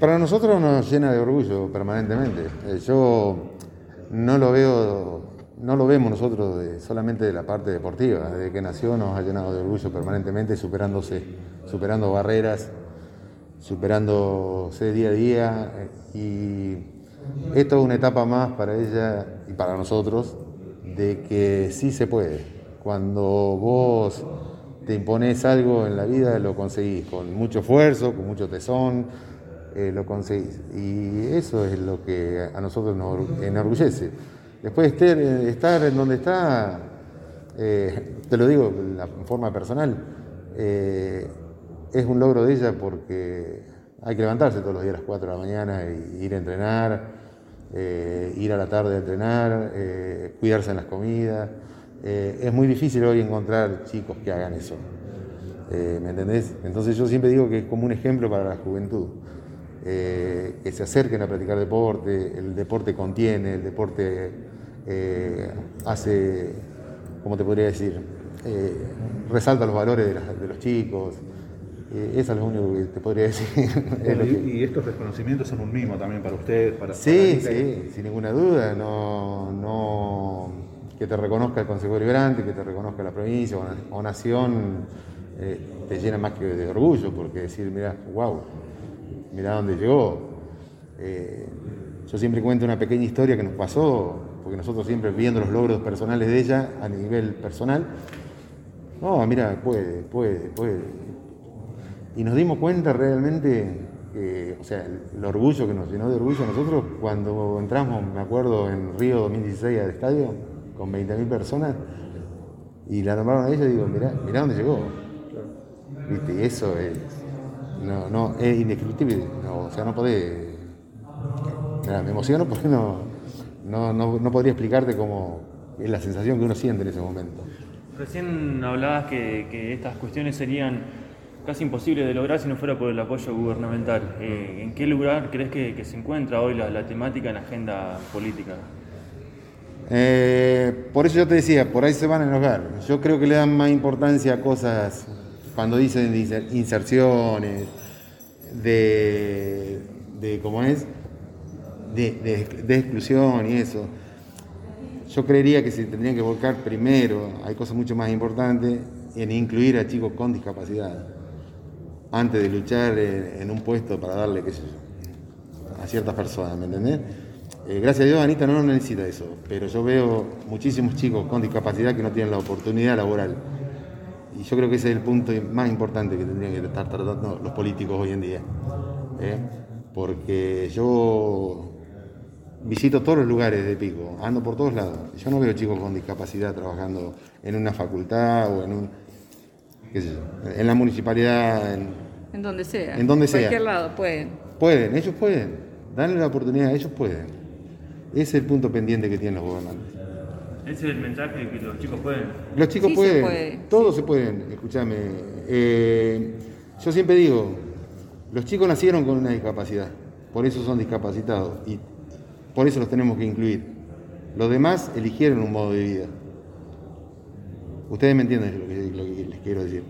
Para nosotros nos llena de orgullo permanentemente. Eh, yo no lo veo, no lo vemos nosotros solamente de la parte deportiva. Desde que nació nos ha llenado de orgullo permanentemente, superándose, superando barreras, superándose día a día. Y esto es una etapa más para ella y para nosotros de que sí se puede. Cuando vos te impones algo en la vida, lo conseguís con mucho esfuerzo, con mucho tesón, eh, lo conseguís. Y eso es lo que a nosotros nos enorgullece. Después estar, estar en donde está, eh, te lo digo en forma personal, eh, es un logro de ella porque hay que levantarse todos los días a las 4 de la mañana e ir a entrenar, ir a la tarde a entrenar, cuidarse en las comidas. es muy difícil hoy encontrar chicos que hagan eso. ¿Me entendés? Entonces yo siempre digo que es como un ejemplo para la juventud. Eh, que se acerquen a practicar deporte, el deporte contiene, el deporte eh, hace, ¿cómo te podría decir? Eh, resalta los valores de, los chicos. eso es lo único que te podría decir. y, estos reconocimientos son un mimo también para ustedes, para Sí, sí, sin ninguna duda. No, no, que te reconozca el Consejo Liberante, que te reconozca la provincia o, nación, te llena más que de orgullo, porque decir, mira, wow, mirá dónde llegó. Eh, yo siempre cuento una pequeña historia que nos pasó, porque nosotros siempre viendo los logros personales de ella a nivel personal, no, mira, puede, puede, puede. Y nos dimos cuenta realmente, o sea, el, orgullo que nos llenó de orgullo a nosotros cuando entramos, me acuerdo, en Río 2016 al estadio, con 20.000 personas, y la nombraron a ella y digo, mirá, mirá dónde llegó. ¿Viste? Y eso es, no, no, es indescriptible. o sea, no podés. me emociono porque no, no, podría explicarte cómo es la sensación que uno siente en ese momento. Recién hablabas que, estas cuestiones serían casi imposibles de lograr si no fuera por el apoyo gubernamental. Eh, ¿En qué lugar crees que, se encuentra hoy la, temática en la agenda política? Eh, por eso yo te decía, por ahí se van a enojar. Yo creo que le dan más importancia a cosas cuando dicen inserciones, de, ¿cómo es? De, exclusión y eso. Yo creería que se tendrían que volcar primero, hay cosas mucho más importantes, en incluir a chicos con discapacidad, antes de luchar en, un puesto para darle, qué sé yo, a ciertas personas, ¿me entendés? Eh, gracias a Dios, Anita no necesita eso, pero yo veo muchísimos chicos con discapacidad que no tienen la oportunidad laboral. Y yo creo que ese es el punto más importante que tendrían que estar tratando los políticos hoy en día. ¿eh? Porque yo visito todos los lugares de Pico, ando por todos lados. Yo no veo chicos con discapacidad trabajando en una facultad o en un. qué sé yo, en la municipalidad. En, donde sea. En donde sea. En cualquier lado, pueden. Pueden, ellos pueden. Danle la oportunidad, ellos pueden. Ese es el punto pendiente que tienen los gobernantes. Ese es el mensaje que los chicos pueden. Los chicos pueden, todos se pueden, escúchame. Eh, yo siempre digo, los chicos nacieron con una discapacidad, por eso son discapacitados y por eso los tenemos que incluir. Los demás eligieron un modo de vida. Ustedes me entienden lo que, les quiero decir.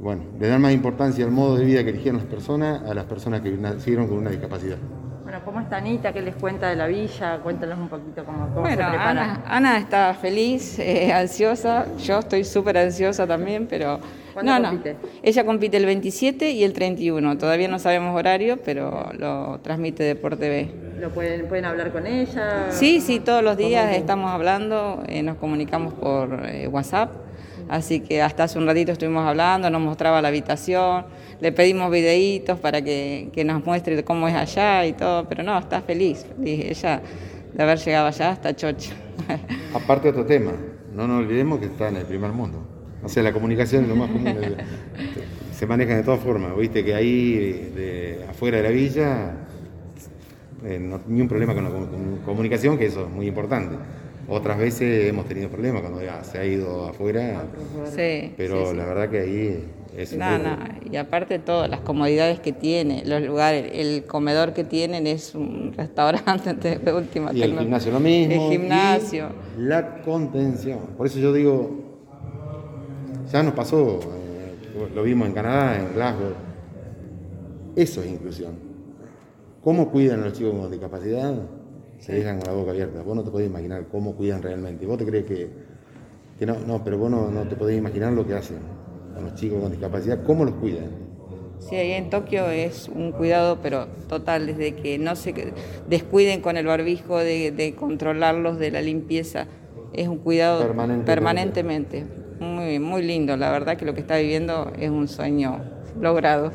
Bueno, le dan más importancia al modo de vida que eligieron las personas a las personas que nacieron con una discapacidad. Bueno, ¿cómo está Anita? ¿Qué les cuenta de la villa? Cuéntanos un poquito cómo, cómo se prepara. Ana, está feliz, eh, ansiosa. Yo estoy súper ansiosa también, pero... ¿Cuándo no, compite? Ella compite el 27 y el 31. Todavía no sabemos horario, pero lo transmite Deporte B. ¿Lo pueden, pueden hablar con ella? Sí, sí, todos los días estamos hablando, eh, nos comunicamos por eh, WhatsApp. Así que hasta hace un ratito estuvimos hablando, nos mostraba la habitación le pedimos videitos para que, nos muestre cómo es allá y todo, pero no, está feliz, ella de haber llegado allá está chocha. Aparte otro tema, no nos olvidemos que está en el primer mundo. O sea, la comunicación es lo más común. se maneja de todas formas, viste que ahí de, afuera de la villa eh, no, ni un problema con la comunicación, que eso es muy importante. Otras veces hemos tenido problemas cuando ya se ha ido afuera, sí, pero la verdad que ahí no, no, y aparte todas las comodidades que tiene, los lugares, el comedor que tienen es un restaurante de última Y el gimnasio lo mismo. El gimnasio. la contención. Por eso yo digo, ya nos pasó, eh, lo vimos en Canadá, en Glasgow. Eso es inclusión. ¿Cómo cuidan a los chicos con discapacidad? Se dejan con la boca abierta. Vos no te podés imaginar cómo cuidan realmente. Vos te crees que, que no, no, pero vos no, no te podés imaginar lo que hacen con los chicos con discapacidad, cómo los cuidan. Sí, ahí en Tokio es un cuidado, pero total, desde que no se descuiden con el barbijo, de, de controlarlos, de la limpieza. Es un cuidado Permanentemente. permanentemente. Muy, muy lindo, la verdad que lo que está viviendo es un sueño logrado.